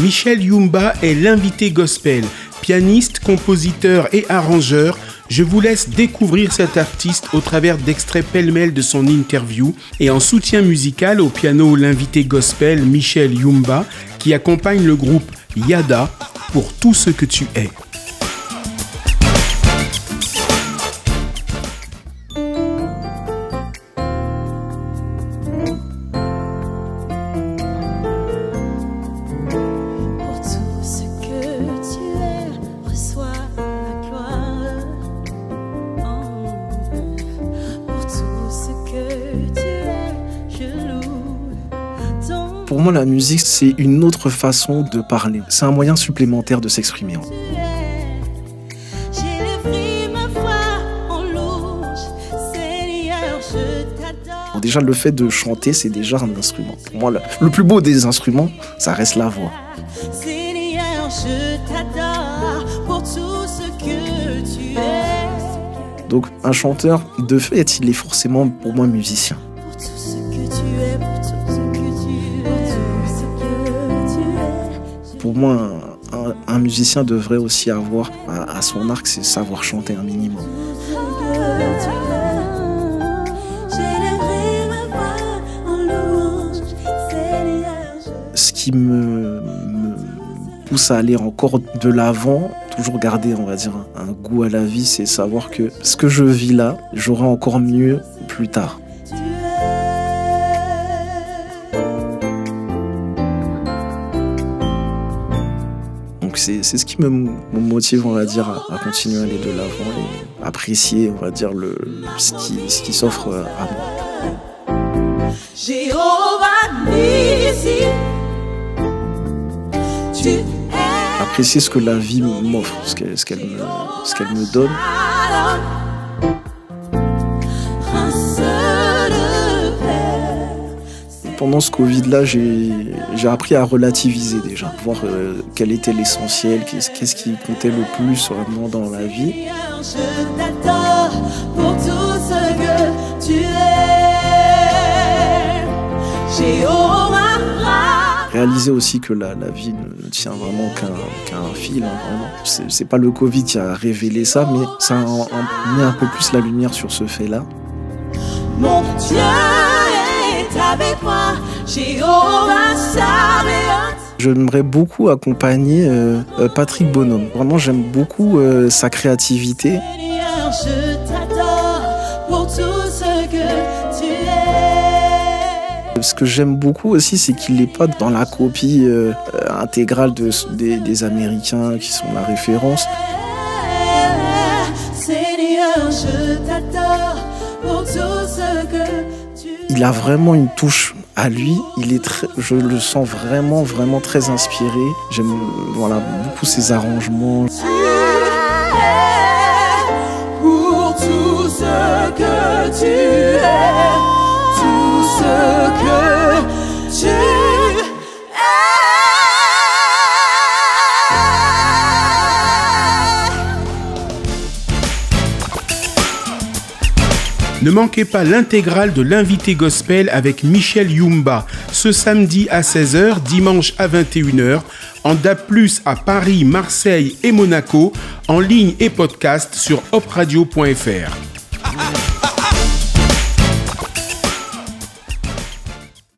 Michel Yumba est l'invité gospel, pianiste, compositeur et arrangeur. Je vous laisse découvrir cet artiste au travers d'extraits pêle-mêle de son interview et en soutien musical au piano l'invité gospel Michel Yumba qui accompagne le groupe Yada pour tout ce que tu es. Pour moi, la musique, c'est une autre façon de parler. C'est un moyen supplémentaire de s'exprimer. déjà, le fait de chanter, c'est déjà un instrument. Pour moi, le, plus beau des instruments, ça reste la voix. Donc, un chanteur, de fait, il est forcément pour moi musicien. pour moi, un, musicien devrait aussi avoir à, son arc, c'est savoir chanter un minimum. Ce qui me, pousse à aller encore de l'avant, toujours garder, on va dire, un goût à la vie, c'est savoir que ce que je vis là, j'aurai encore mieux plus tard. C'est ce qui me, motive, on va dire, à, continuer à aller de l'avant et apprécier, on va dire, le, ce qui, ce qui s'offre à moi. Apprécier ce que la vie m'offre, ce qu'elle me, qu'elle me donne. Pendant ce Covid-là, j'ai appris à relativiser déjà, voir euh, quel était l'essentiel, qu'est-ce qui comptait le plus vraiment dans la vie. Réaliser aussi que la, vie ne tient vraiment qu'un fil. Hein, C'est pas le Covid qui a révélé ça, mais ça a mis un peu plus la lumière sur ce fait-là. Mon Dieu avec moi, J'aimerais beaucoup accompagner euh, euh, Patrick Bonhomme. Vraiment, j'aime beaucoup euh, sa créativité. Ce que j'aime beaucoup aussi, c'est qu'il n'est pas dans la copie intégrale de, des, des, Américains qui sont la référence. Seigneur, je t'adore pour tout ce que il a vraiment une touche à lui. Il est très, je le sens vraiment, vraiment très inspiré. J'aime voilà, beaucoup ses arrangements. Ne manquez pas l'intégrale de l'invité gospel avec Michel Yumba ce samedi à 16h, dimanche à 21h, en DAP+, à Paris, Marseille et Monaco, en ligne et podcast sur opradio.fr.